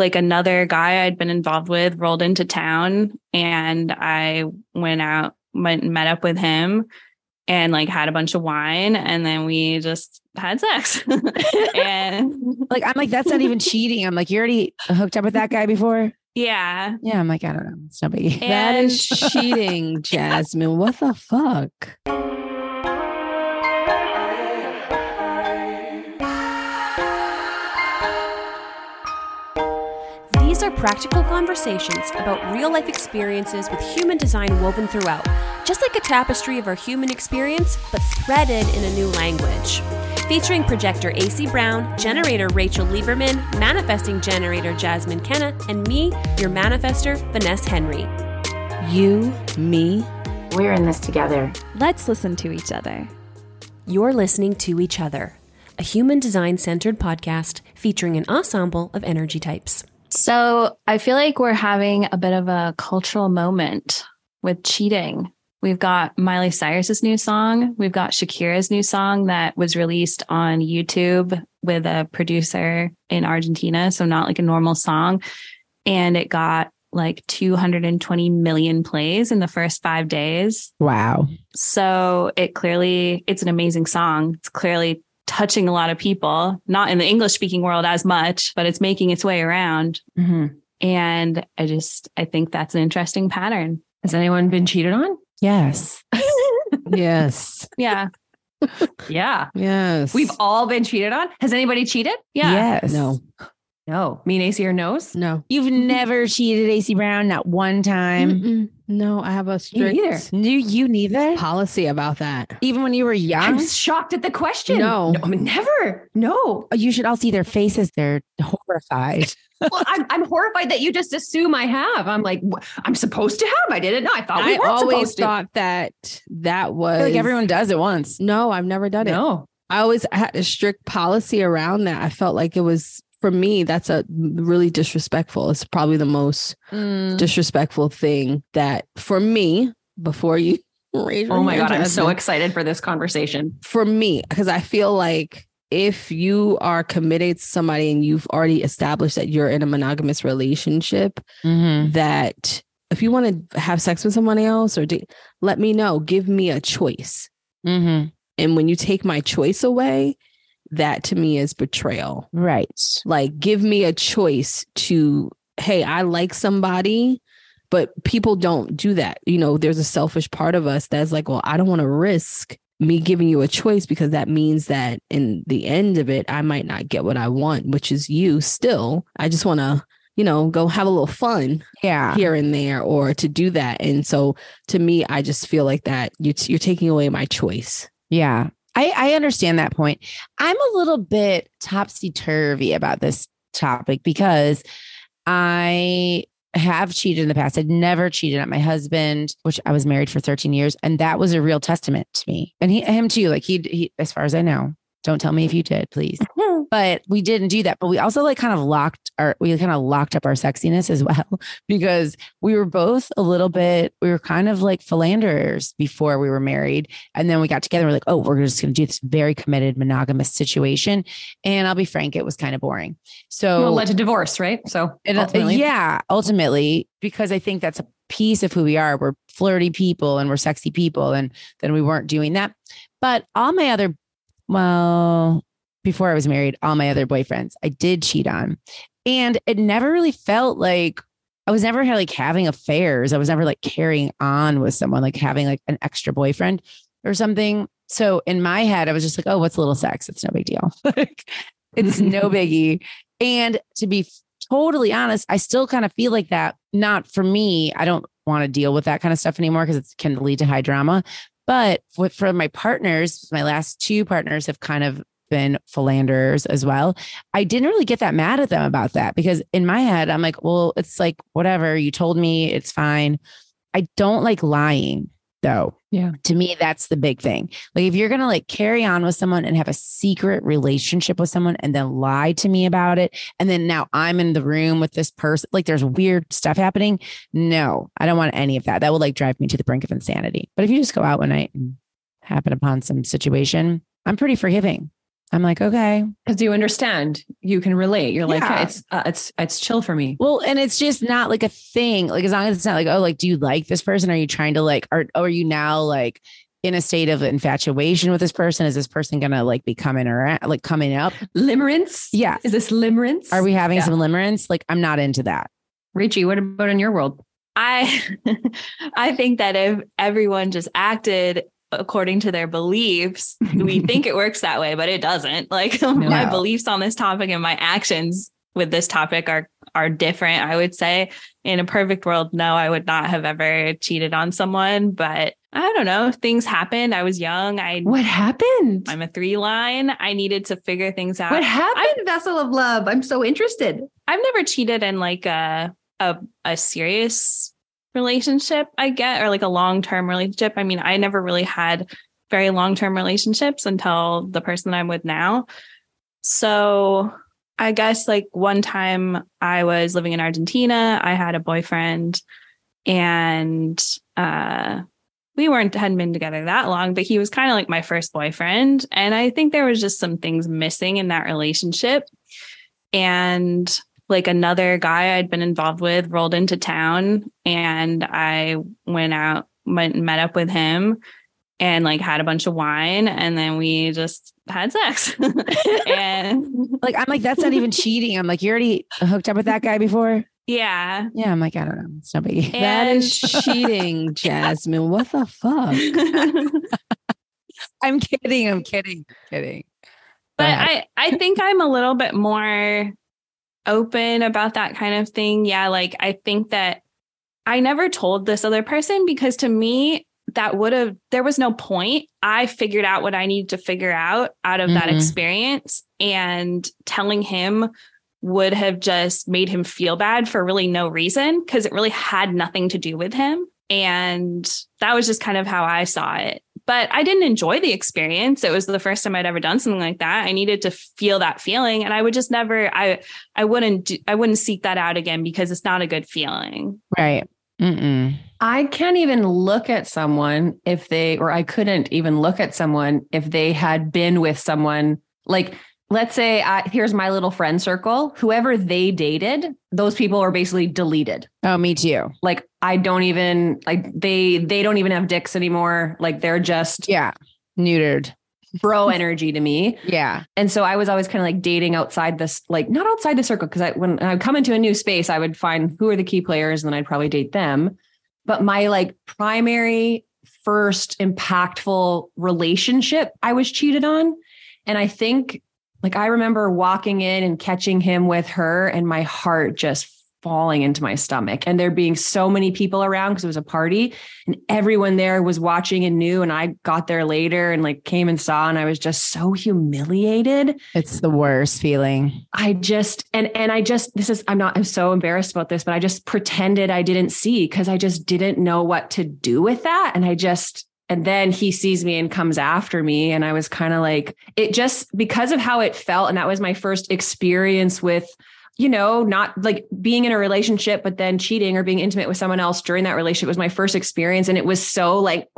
like another guy I'd been involved with rolled into town and I went out, went met up with him and like had a bunch of wine and then we just had sex. and like I'm like, that's not even cheating. I'm like, you already hooked up with that guy before? Yeah. Yeah. I'm like, I don't know. It's no biggie. And that is cheating, Jasmine. What the fuck? Practical conversations about real life experiences with human design woven throughout, just like a tapestry of our human experience, but threaded in a new language. Featuring projector AC Brown, generator Rachel Lieberman, manifesting generator Jasmine Kenna, and me, your manifester, Vanessa Henry. You, me, we're in this together. Let's listen to each other. You're listening to each other, a human design centered podcast featuring an ensemble of energy types. So I feel like we're having a bit of a cultural moment with cheating. We've got Miley Cyrus's new song. We've got Shakira's new song that was released on YouTube with a producer in Argentina. So not like a normal song. And it got like 220 million plays in the first five days. Wow. So it clearly, it's an amazing song. It's clearly touching a lot of people, not in the English speaking world as much, but it's making its way around. Mm-hmm. And I just, I think that's an interesting pattern. Has anyone been cheated on? Yes. yes. Yeah. Yeah. Yes. We've all been cheated on. Has anybody cheated? Yeah. Yes. No. No. Me and AC or knows? No. You've mm-hmm. never cheated AC Brown, not one time. Mm-mm. No, I have a strict neither. You, you neither? policy about that. Even when you were young? I'm shocked at the question. No. no I mean, never. No. Oh, you should all see their faces. They're horrified. well, I'm, I'm horrified that you just assume I have. I'm like, wh- I'm supposed to have. I didn't know. I thought we I always supposed to. thought that that I was feel like everyone does it once. No, I've never done it. No. I always had a strict policy around that. I felt like it was for me. That's a really disrespectful. It's probably the most Mm. disrespectful thing that for me. Before you raise your Oh my God. I'm so excited for this conversation. for me because I feel like if you are committed to somebody and you've already established that you're in a monogamous relationship, Mm-hmm. that if you want to have sex with somebody else or date, let me know. Give me a choice. Mm-hmm. And when you take my choice away, that to me is betrayal. Right. Like, give me a choice to, hey, I like somebody, but people don't do that. You know, there's a selfish part of us that's like, well, I don't want to risk me giving you a choice because that means that in the end of it, I might not get what I want, which is you still. I just want to, you know, go have a little fun Yeah. here and there or to do that. And so to me, I just feel like that you're, you're taking away my choice. Yeah. I, I understand that point. I'm a little bit topsy turvy about this topic because I have cheated in the past. I'd never cheated on my husband, which I was married for 13 years. And that was a real testament to me and he, him too. Like he, he, as far as I know, don't tell me if you did, please. but we didn't do that. But we also like kind of locked our, we kind of locked up our sexiness as well because we were both a little bit, we were kind of like philanderers before we were married. And then we got together. and We're like, oh, we're just going to do this very committed monogamous situation. And I'll be frank, it was kind of boring. So Well, led to divorce, right? So and, uh, ultimately- yeah, ultimately, because I think that's a piece of who we are. We're flirty people and we're sexy people. And then we weren't doing that. But all my other, well, before I was married, all my other boyfriends, I did cheat on. And it never really felt like I was never like having affairs. I was never like carrying on with someone, like having like an extra boyfriend or something. So in my head, I was just like, oh, what's a little sex? It's no big deal. like, it's no biggie. And to be totally honest, I still kind of feel like that. Not for me. I don't want to deal with that kind of stuff anymore because it can lead to high drama. But for, my partners, my last two partners have kind of been philanderers as well. I didn't really get that mad at them about that because in my head, I'm like, well, it's like, whatever. You told me it's fine. I don't like lying though. Yeah. To me, that's the big thing. Like if you're going to like carry on with someone and have a secret relationship with someone and then lie to me about it. And then now I'm in the room with this person, like there's weird stuff happening. No, I don't want any of that. That would like drive me to the brink of insanity. But if you just go out one night and happen upon some situation, I'm pretty forgiving. I'm like, okay. Because you understand, you can relate. You're like, Yeah. "Yeah, it's uh, it's it's chill for me. Well, and it's just not like a thing. Like as long as it's not like, oh, like, do you like this person? Are you trying to like, are, are you now like in a state of infatuation with this person? Is this person gonna like be coming around, like coming up? Limerence? Yeah. Is this limerence? Are we having Yeah. some limerence? Like, I'm not into that. Richie, what about in your world? I I think that if everyone just acted according to their beliefs, we think it works that way, but it doesn't. Like my beliefs on this topic and my actions with this topic are are different. I would say in a perfect world, no, I would not have ever cheated on someone, but I don't know. Things happened. I was young. I What happened? I'm a three line. I needed to figure things out. what happened, vessel of love? I'm so interested. I've never cheated in like a a a serious relationship, I get, or like a long term relationship. I mean, I never really had very long term relationships until the person I'm with now. So I guess like one time I was living in Argentina, I had a boyfriend and uh we weren't hadn't been together that long, but he was kind of like my first boyfriend. And I think there was just some things missing in that relationship. And like another guy I'd been involved with rolled into town and I went out, went and met up with him and like had a bunch of wine and then we just had sex. and Like, I'm like, that's not even cheating. I'm like, you already hooked up with that guy before? yeah. Yeah. I'm like, I don't know. It's no biggie. That is cheating, Jasmine. What the fuck? I'm kidding. I'm kidding. Kidding. but I I think I'm a little bit more open about that kind of thing. Yeah, like I think that I never told this other person because to me that would have there was no point. I figured out what I needed to figure out out of that Mhm. experience and telling him would have just made him feel bad for really no reason because it really had nothing to do with him. And that was just kind of how I saw it. But I didn't enjoy the experience. It was the first time I'd ever done something like that. I needed to feel that feeling and I would just never I I wouldn't do, I wouldn't seek that out again because it's not a good feeling. Right. Mm-mm. I can't even look at someone if they, or I couldn't even look at someone if they had been with someone like, let's say, I, here's my little friend circle. Whoever they dated, those people are basically deleted. Oh, me too. Like, I don't even like they they don't even have dicks anymore. Like, they're just Yeah. Neutered. bro energy to me. Yeah. And so I was always kind of like dating outside this, like not outside the circle, because I when I would come into a new space, I would find who are the key players, and then I'd probably date them. But my like primary, first impactful relationship, I was cheated on, and I think like I remember walking in and catching him with her, and my heart just falling into my stomach and there being so many people around because it was a party and everyone there was watching and knew and I got there later and like came and saw and I was just so humiliated. It's the worst feeling. I just and and I just this is I'm not I'm so embarrassed about this but I just pretended I didn't see cuz I just didn't know what to do with that and I just and then he sees me and comes after me and I was kind of like it just because of how it felt and that was my first experience with you know, not like being in a relationship, but then cheating or being intimate with someone else during that relationship was my first experience. And it was so like,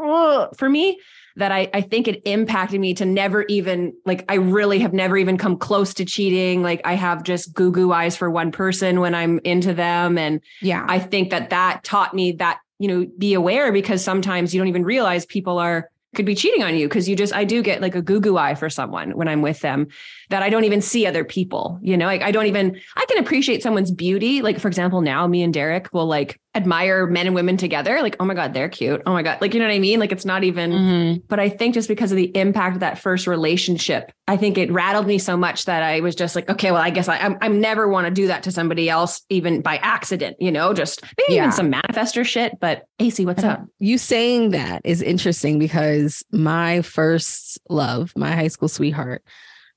for me that I, I think it impacted me to never even like, I really have never even come close to cheating. Like I have just goo goo eyes for one person when I'm into them. And Yeah. I think that that taught me that, you know, be aware because sometimes you don't even realize people are could be cheating on you because you just I do get like a goo goo eye for someone when I'm with them that I don't even see other people. You know, like I don't even I can appreciate someone's beauty. Like for example, now me and Derek will like admire men and women together. Like, oh my God, they're cute. Oh my God. Like, you know what I mean? Like it's not even Mhm. but I think just because of the impact of that first relationship, I think it rattled me so much that I was just like, okay, well, I guess I, I'm, I'm never want to do that to somebody else, even by accident, you know, just maybe Yeah. even some manifester shit. But AC, what's up? You saying that is interesting because my first love, my high school sweetheart,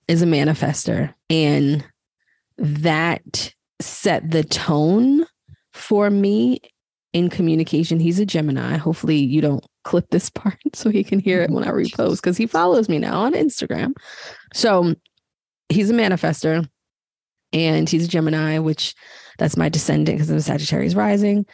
is a manifester. And that set the tone for me in communication. He's a Gemini. Hopefully, you don't clip this part so he can hear it when I oh, repost because he follows me now on Instagram. So he's a manifester and he's a Gemini, which that's my descendant because I'm a Sagittarius rising.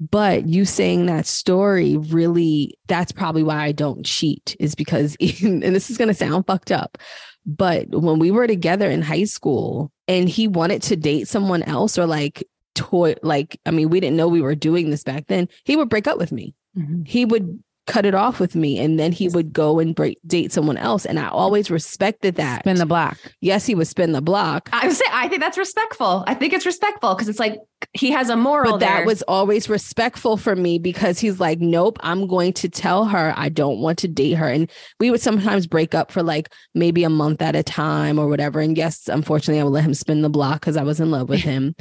But you saying that story really, that's probably why I don't cheat, is because, and this is going to sound fucked up, But when we were together in high school and he wanted to date someone else or like toy, like, I mean, we didn't know we were doing this back then, he would break up with me. Mm-hmm. He would cut it off with me and then he would go and break, date someone else. And I always respected that. Spin the block. yes, he would spin the block. I would say I think that's respectful. I think it's respectful because it's like he has a moral. but that there. was always respectful for me because he's like, nope, I'm going to tell her I don't want to date her. And we would sometimes break up for like maybe a month at a time or whatever. And yes, unfortunately, I would let him spin the block because I was in love with him.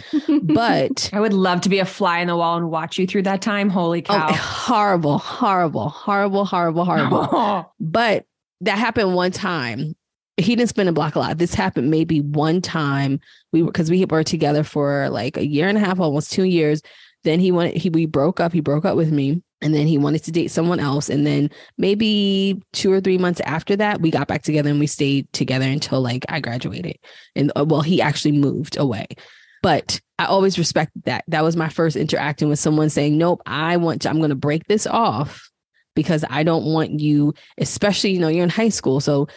but I would love to be a fly in the wall and watch you through that time. Holy oh, cow! horrible, horrible, horrible, horrible, horrible. But that happened one time. He didn't spin a block a lot. This happened maybe one time. We were because we were together for like a year and a half, almost two years. Then he wanted he we broke up. He broke up with me. And then he wanted to date someone else. And then maybe two or three months after that, we got back together and we stayed together until like I graduated. And uh, well, he actually moved away. But I always respected that. That was my first interacting with someone saying, Nope, I want to, I'm going to break this off because I don't want you, especially, you know, you're in high school. So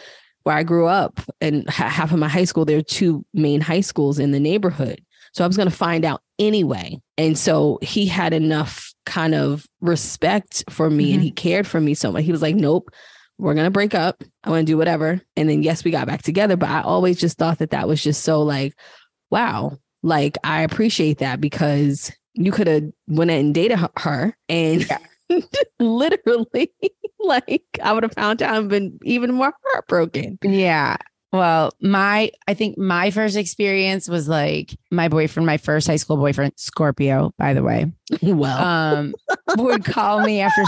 where I grew up and half of my high school, there are two main high schools in the neighborhood. So I was going to find out anyway. And so he had enough kind of respect for me and he mm-hmm. cared for me so much. He was like, Nope, we're going to break up. I want to do whatever. And then, yes, we got back together. But I always just thought that that was just so like, wow, like I appreciate that because you could have went and dated her- her and literally like I would have found out and been even more heartbroken. Yeah. Well, my I think my first experience was like my boyfriend, my first high school boyfriend, Scorpio, by the way, Well, um, would call me after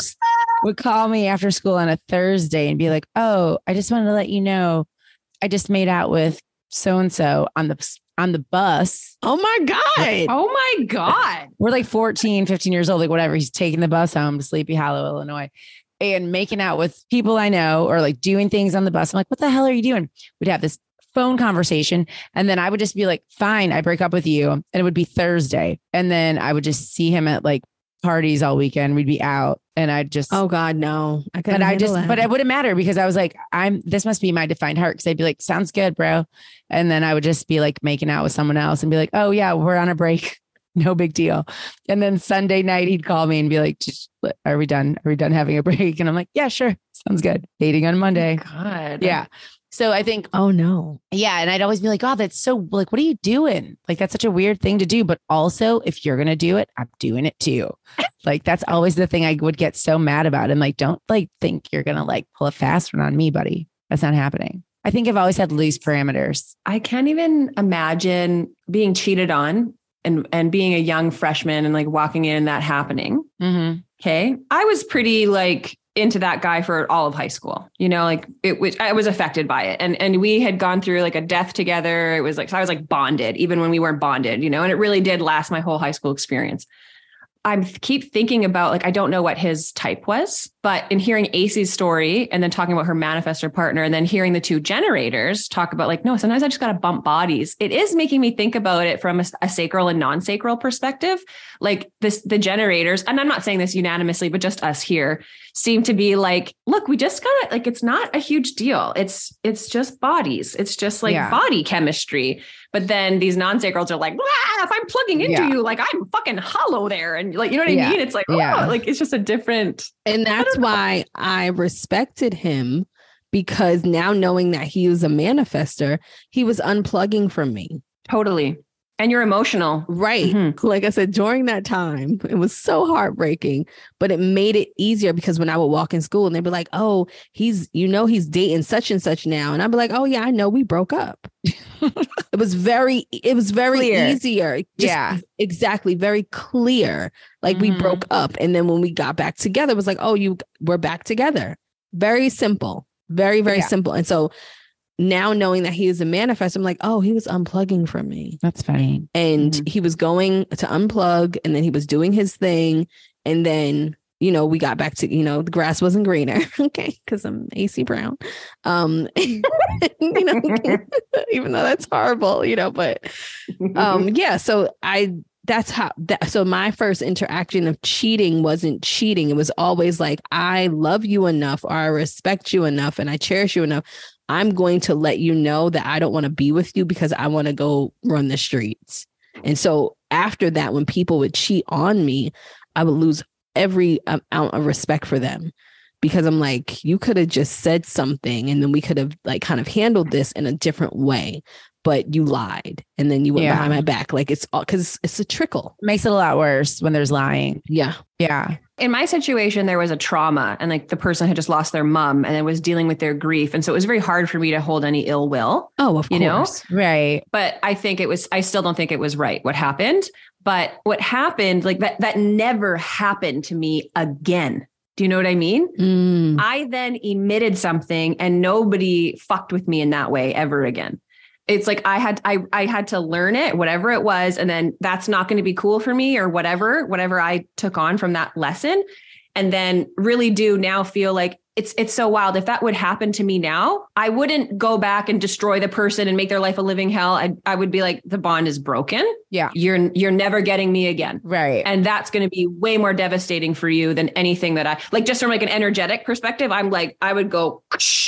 would call me after school on a Thursday and be like, "Oh, I just wanted to let you know, I just made out with so and so on the on the bus. oh my God. oh my god! We're like 14, 15 years old, like whatever. He's taking the bus home to Sleepy Hollow, Illinois." And making out with people I know or like doing things on the bus. I'm like, what the hell are you doing? We'd have this phone conversation. And then I would just be like, fine, I break up with you. And it would be Thursday. And then I would just see him at like parties all weekend. We'd be out and I'd just, Oh God, no. I couldn't but I just, that. but it wouldn't matter because I was like, I'm, this must be my defined heart. Cause I'd be like, sounds good, bro. And then I would just be like making out with someone else and be like, oh yeah, we're on a break. No big deal. And then Sunday night, he'd call me and be like, are we done? Are we done having a break? And I'm like, yeah, sure. Sounds good. Dating on oh Monday. God, Yeah. So I think oh no. yeah. And I'd always be like, oh, that's so like, what are you doing? Like, that's such a weird thing to do. But also, if you're going to do it, I'm doing it too. like, that's always the thing I would get so mad about. And like, don't like think you're going to like pull a fast one on me, buddy. That's not happening. I think I've always had loose parameters. I can't even imagine being cheated on and and being a young freshman and like walking in and that happening. Mm-hmm. Okay. I was pretty like into that guy for all of high school. You know, like it was I was affected by it. And and we had gone through like a death together. It was like so I was like bonded even when we weren't bonded, you know, and it really did last my whole high school experience. I keep thinking about like I don't know what his type was, but in hearing AC's story and then talking about her manifestor partner and then hearing the two generators talk about like no, sometimes I just got to bump bodies. It is making me think about it from a, a sacral and non-sacral perspective. Like this the generators, and I'm not saying this unanimously, but just us here seem to be like, look, we just got to like it's not a huge deal. It's it's just bodies. It's just like Yeah. body chemistry. But then these non-sacrals are like, "Ah, if I'm plugging into Yeah. you, like I'm fucking hollow there. And like, you know what I Yeah. mean? It's like, Yeah. oh, like it's just a different. And that's why I respected him because now knowing that he was a manifester, he was unplugging from me. Totally. And you're emotional. Right. Mhm. Like I said, during that time, it was so heartbreaking, but it made it easier because when I would walk in school and they'd be like, oh, he's, you know, he's dating such and such now. And I'd be like, oh, yeah, I know we broke up. it was very, it was very Clear. easier. Just Yeah. Exactly. Very clear. Like we Mhm. broke up. And then when we got back together, it was like, oh, you, we're back together. Very simple. Very, very Yeah. simple. And so now knowing that he is a manifest, I'm like, oh, he was unplugging from me. That's funny. and Mhm. he was going to unplug and then he was doing his thing. And then you know we got back to you know the grass wasn't greener. Okay because i'm ac brown. Um you know even though that's horrible you know but um yeah so i that's how that so my first interaction of cheating wasn't cheating. It was always like i love you enough or i respect you enough and i cherish you enough I'm going to let you know that I don't want to be with you because I want to go run the streets. And so after that, when people would cheat on me, I would lose every amount of respect for them because I'm like, you could have just said something and then we could have like kind of handled this in a different way. But you lied and then you went Yeah. behind my back. Like it's all because it's a trickle. Makes it a lot worse when there's lying. Yeah. Yeah. In my situation, there was a trauma and like the person had just lost their mom and then was dealing with their grief. And so it was very hard for me to hold any ill will. Oh, of You know? course. Right. But I think it was, I still don't think it was right what happened. But what happened, like that, that never happened to me again. Do you know what I mean? Mm. I then emitted something and nobody fucked with me in that way ever again. It's like I had I I had to learn it, whatever it was, and then that's not going to be cool for me or whatever, whatever I took on from that lesson. And then really do now feel like it's it's so wild. If that would happen to me now, I wouldn't go back and destroy the person and make their life a living hell. I I would be like, the bond is broken. Yeah. You're you're never getting me again Right. and that's going to be way more devastating for you than anything that I like just from like an energetic perspective I'm like I would go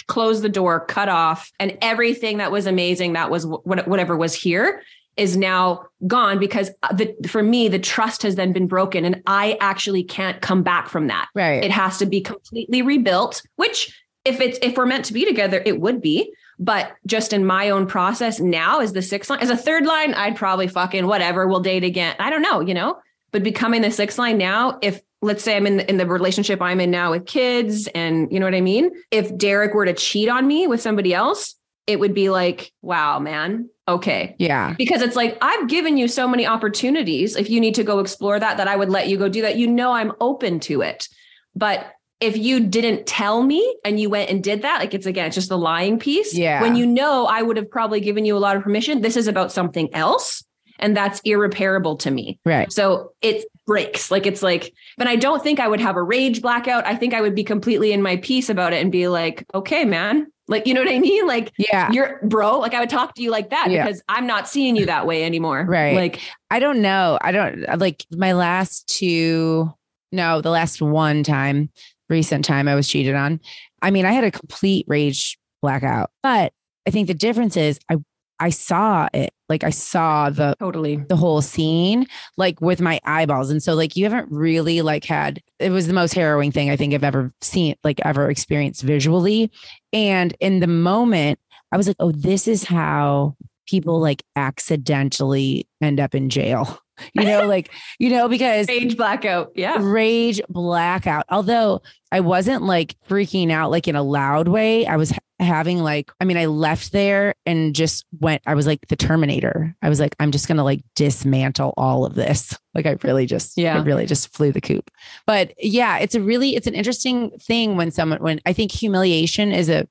close the door cut off and everything that was amazing that was whatever was here is now gone because uh, the for me the trust has then been broken and I actually can't come back from that. Right. it has to be completely rebuilt which if it's if we're meant to be together it would be. But just in my own process now as the sixth line as a third line i'd probably fucking whatever we'll date again. I don't know you know? But becoming the sixth line now if let's say i'm in the, in the relationship i'm in now with kids and you know what i mean? If derek were to cheat on me with somebody else it would be like wow man okay yeah. because it's like I've given you so many opportunities. If you need to go explore that, that I would let you go do that. You know, I'm open to it. But if you didn't tell me and you went and did that, like it's again, it's just the lying piece. Yeah. When you know I would have probably given you a lot of permission. This is about something else. And that's irreparable to me. Right. So it breaks. Like it's like, but I don't think I would have a rage blackout. I think I would be completely in my peace about it and be like, okay, man. Like, you know what I mean? Like Yeah. you're bro, like I would talk to you like that Yeah. because I'm not seeing you that way anymore. Right. Like, I don't know. I don't uh, like my last two, no, the last one time, recent time I was cheated on. I mean, I had a complete rage blackout, but I think the difference is I I saw it. Like I saw the totally. the whole scene like with my eyeballs and so like you haven't really like had it was the most harrowing thing i think i've ever seen like ever experienced visually and in the moment i was like oh this is how people like accidentally end up in jail you know like you know because Rage blackout. Yeah. rage blackout. Although I wasn't like freaking out like in a loud way. I was having like, I mean, I left there and just went, I was like the Terminator. I was like, I'm just going to like dismantle all of this. Like I really just, Yeah. I really just flew the coop. But yeah, it's a really, it's an interesting thing when someone, when I think humiliation is a,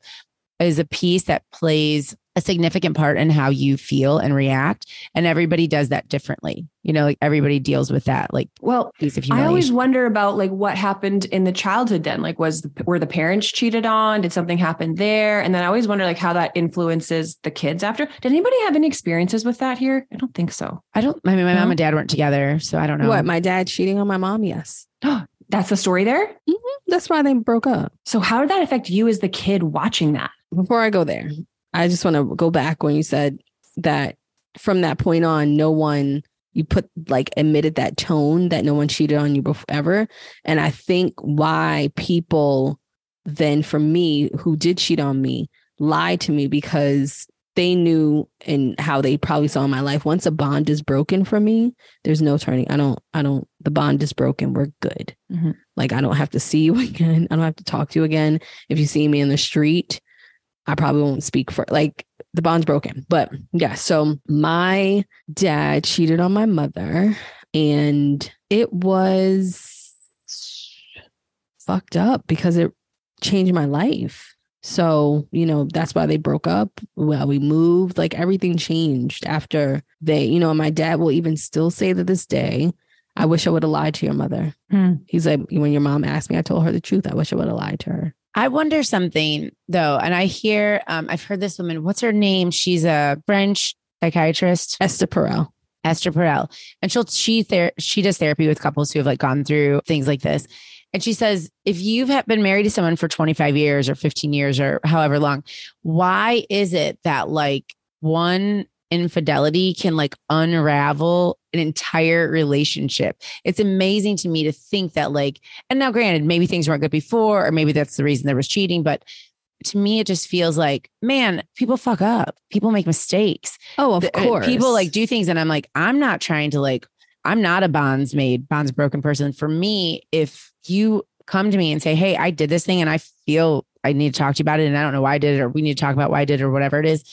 is a piece that plays a significant part in how you feel and react. And everybody does that differently. You know, like everybody deals with that, like Well, piece of I always wonder about like what happened in the childhood then. Like, was the, were the parents cheated on? Did something happen there? And then I always wonder like how that influences the kids after. Did anybody have any experiences with that here? I don't think so. I don't. I mean, my No? mom and dad weren't together, so I don't know. What? My dad cheating on my mom? Yes. That's the story there. Mm-hmm. That's why they broke up. So how did that affect you as the kid watching that? Before I go there, I just want to go back when you said that from that point on, no one you put like admitted that tone that no one cheated on you before ever. And I think why people then for me who did cheat on me lied to me because they knew and how they probably saw in my life. Once a bond is broken for me there's no turning. I don't i don't the bond is broken. We're good. Mhm. like i don't have to see you again. I don't have to talk to you again. If you see me in the street i probably won't speak for like the bond's broken but yeah so my dad cheated on my mother and it was fucked up because it changed my life so, you know, that's why they broke up. Well, we moved, like everything changed after they, you know, my dad will even still say to this day, I wish I would have lied to your mother. Hmm. He's like, when your mom asked me, I told her the truth. I wish I would have lied to her. I wonder something though, and I hear, um, I've heard this woman. What's her name? She's a French psychiatrist, Esther Perel. Esther Perel, and she'll she ther- she does therapy with couples who have like gone through things like this. And she says, if you've been married to someone for 25 years or 15 years or however long, why is it that like one infidelity can like unravel an entire relationship? It's amazing to me to think that, like, and now granted, maybe things weren't good before, or maybe that's the reason there was cheating, but to me, it just feels like, man, people fuck up. People make mistakes. Oh, of The- uh, course. People like do things, and I'm like, I'm not trying to like, I'm not a bonds made, bonds broken person. For me, if you come to me and say, Hey, I did this thing and I feel I need to talk to you about it, and I don't know why I did it, or we need to talk about why I did it, or whatever it is,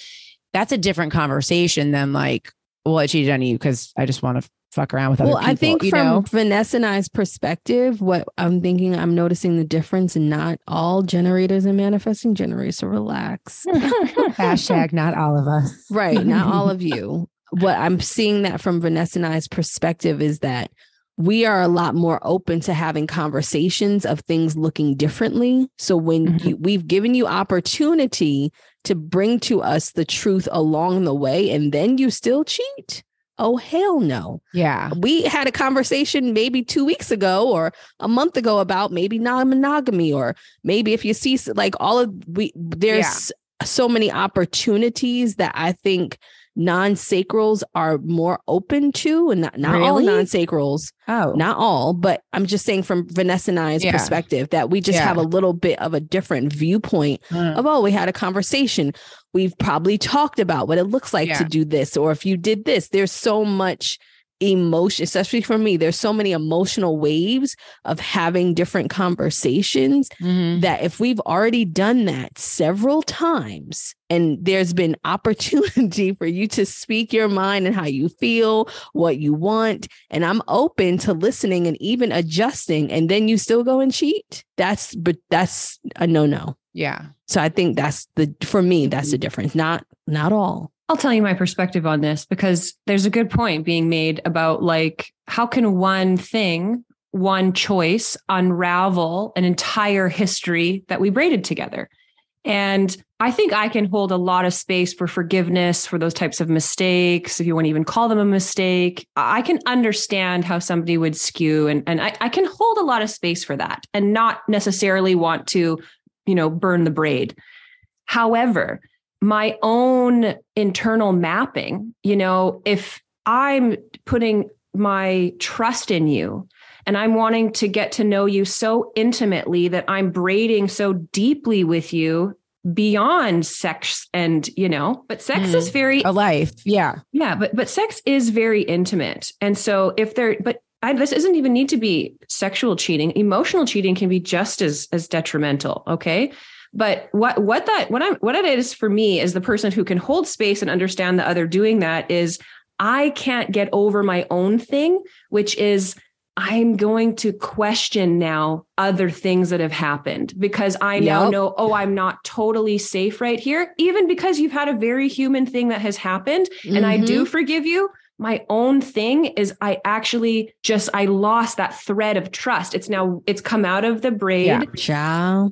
that's a different conversation than like, well, I cheated on you because I just want to fuck around with other well, people. I think you from know? Vanessa and I's perspective, what I'm thinking, I'm noticing the difference in not all generators and manifesting generators. So relax. hashtag not all of us. right. Not all of you. What I'm seeing that from Vanessa and I's perspective is that we are a lot more open to having conversations of things looking differently. So when Mhm. you, we've given you opportunity to bring to us the truth along the way, and then you still cheat. Oh, hell no Yeah. we had a conversation maybe two weeks ago or a month ago about maybe non-monogamy or maybe if you see like all of we there's so many opportunities that i think non-sacrals are more open to and not, not all non-sacrals Oh. not all but i'm just saying from vanessa and i's Yeah. perspective that we just Yeah. have a little bit of a different viewpoint Mm. of oh we had a conversation we've probably talked about what it looks like to do this or if you did this there's so much emotion especially for me there's so many emotional waves of having different conversations Mhm. that if we've already done that several times and there's been opportunity for you to speak your mind and how you feel what you want and i'm open to listening and even adjusting and then you still go and cheat that's but that's a no-no Yeah. so I think that's the for me that's the difference. Not not all. I'll tell you my perspective on this because there's a good point being made about like how can one thing, one choice unravel an entire history that we braided together. And I think I can hold a lot of space for forgiveness for those types of mistakes, if you want to even call them a mistake. I can understand how somebody would skew and, and I, I can hold a lot of space for that and not necessarily want to, you know, burn the braid. However, my own internal mapping, you know, if I'm putting my trust in you and I'm wanting to get to know you so intimately that I'm braiding so deeply with you beyond sex and, you know, but sex hmm. is very A life. Yeah. yeah, but but sex is very intimate, and so if there, but I, this doesn't even need to be sexual cheating. Emotional cheating can be just as as detrimental. Okay, but what what that what I'm what it is for me is the person who can hold space and understand the other doing that is I can't get over my own thing, which is I'm going to question now other things that have happened because I now Yep. know, oh, I'm not totally safe right here, even because you've had a very human thing that has happened and I do Mm-hmm. forgive you. My own thing is I actually just I lost that thread of trust. It's now it's come out of the braid Yeah.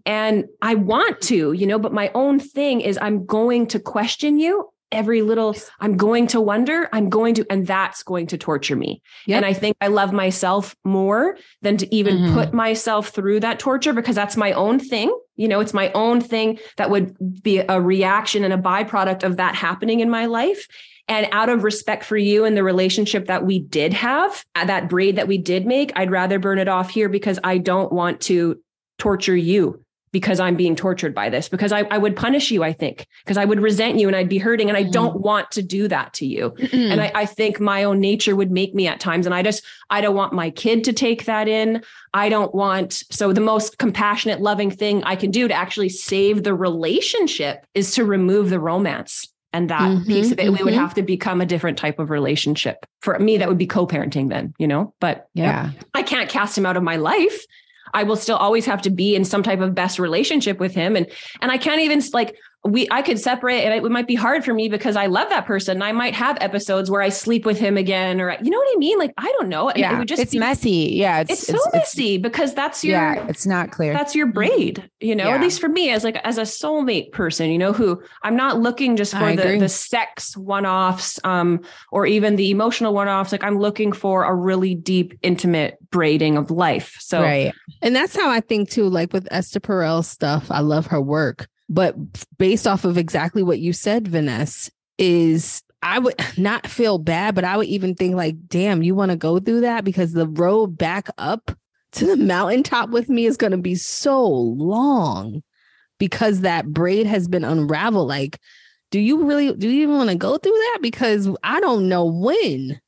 And I want to, you know, but my own thing is I'm going to question you every little I'm going to wonder, I'm going to and that's going to torture me. Yep. And I think I love myself more than to even Mhm. put myself through that torture because that's my own thing. You know, it's my own thing that would be a reaction and a byproduct of that happening in my life. And out of respect for you and the relationship that we did have, uh, that braid that we did make, I'd rather burn it off here because I don't want to torture you because I'm being tortured by this, because I, I would punish you, I think, because I would resent you and I'd be hurting. And I Mhm. don't want to do that to you. Mm. And I, I think my own nature would make me at times. And I just, I don't want my kid to take that in. I don't want, so the most compassionate, loving thing I can do to actually save the relationship is to remove the romance. And that Mhm, piece of it, we would mhm. have to become a different type of relationship. For me, that would be co parenting then, you know? But Yeah. I can't cast him out of my life. I will still always have to be in some type of best relationship with him. And and I can't even like, we I could separate and it might be hard for me because I love that person. I might have episodes where I sleep with him again or you know what I mean? Like I don't know. Yeah, it would just it's be, messy. Yeah, It's, so messy because that's your yeah, it's not clear. that's your braid, you know, Yeah. at least for me as like as a soulmate person, you know, who I'm not looking just for the, the sex one-offs um or even the emotional one-offs. Like I'm looking for a really deep, intimate braiding of life. So right. And that's how I think too, like with Esther Perel's stuff. I love her work. But based off of exactly what you said, Vanessa, is I would not feel bad, but I would even think like, damn, you want to go through that because the road back up to the mountaintop with me is going to be so long because that braid has been unraveled. Like, do you really do you even want to go through that? Because I don't know when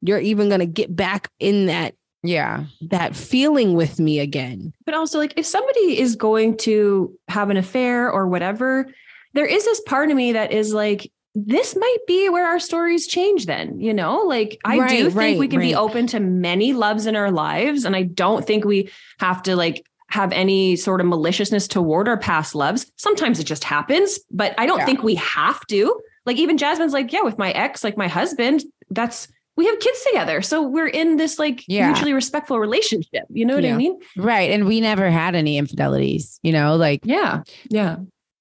you're even going to get back in that Yeah. that feeling with me again. but also like if somebody is going to have an affair or whatever there is this part of me that is like this might be where our stories change then you know like i do think right, we can be open to many loves in our lives and i don't think we have to like have any sort of maliciousness toward our past loves sometimes it just happens but i don't Yeah. think we have to like even jasmine's like yeah with my ex like my husband that's we have kids together so we're in this like Yeah. mutually respectful relationship you know what Yeah. i mean Right. And we never had any infidelities, you know, like, yeah yeah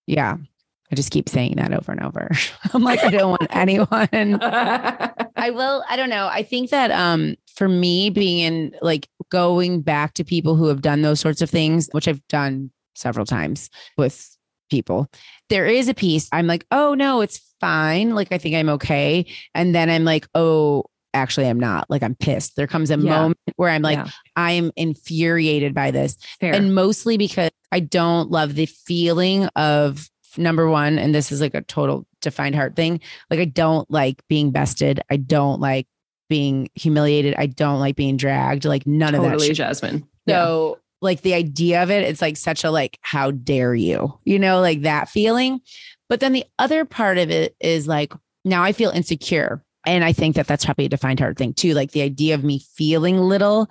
yeah. I just keep saying that over and over. I'm like, I don't want anyone. I will, I don't know. I think that um for me being in like going back to people who have done those sorts of things, which I've done several times with people, there is a piece I'm like, oh no, it's fine. Like I think I'm okay. And then I'm like, oh, actually I'm not. Like I'm pissed. There comes a Yeah. moment where I'm like, Yeah. I am infuriated by this. Fair. And mostly because I don't love the feeling of number one, and this is like a total defined heart thing. Like, I don't like being bested. I don't like being humiliated. I don't like being dragged. Like, none of that. totally, shit. Jasmine. So, like, the idea of it, it's like such a like, how dare you? You know, like that feeling. But then the other part of it is like, now I feel insecure. And I think that that's probably a defined heart thing too. Like the idea of me feeling little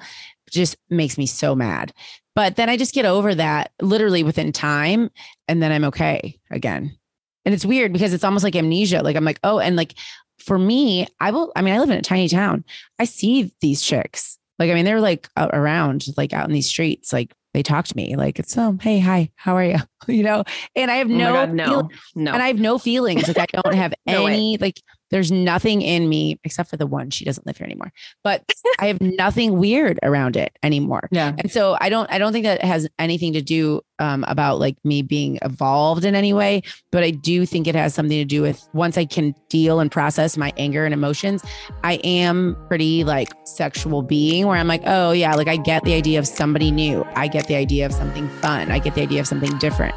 just makes me so mad. But then I just get over that literally within time and then I'm okay again. And it's weird because it's almost like amnesia. Like I'm like, oh, and like for me, I will, I mean, I live in a tiny town. I see these chicks. Like, I mean, they're like around, like out in these streets. Like they talk to me, like it's, oh, hey, hi, how are you? You know, and I have Oh no, God, no, feel- no. and I have no feelings. Like I don't have No way. any, like there's nothing in me except for the one. She doesn't live here anymore, but I have nothing weird around it anymore. yeah. And so I don't I don't think that has anything to do um, about like me being evolved in any way, but I do think it has something to do with once I can deal and process my anger and emotions, I am pretty like sexual being where I'm like, oh yeah, like I get the idea of somebody new. I get the idea of something fun. I get the idea of something different.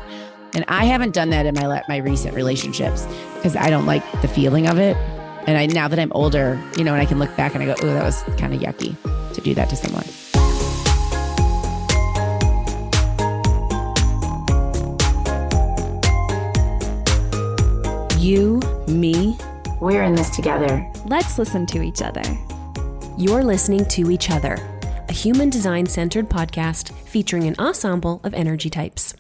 And I haven't done that in my my recent relationships because I don't like the feeling of it. And I now that I'm older, you know, and I can look back and I go, oh, that was kind of yucky to do that to someone. You, me, We're in this together. Let's listen to each other. You're listening to Each Other, a human design centered podcast featuring an ensemble of energy types.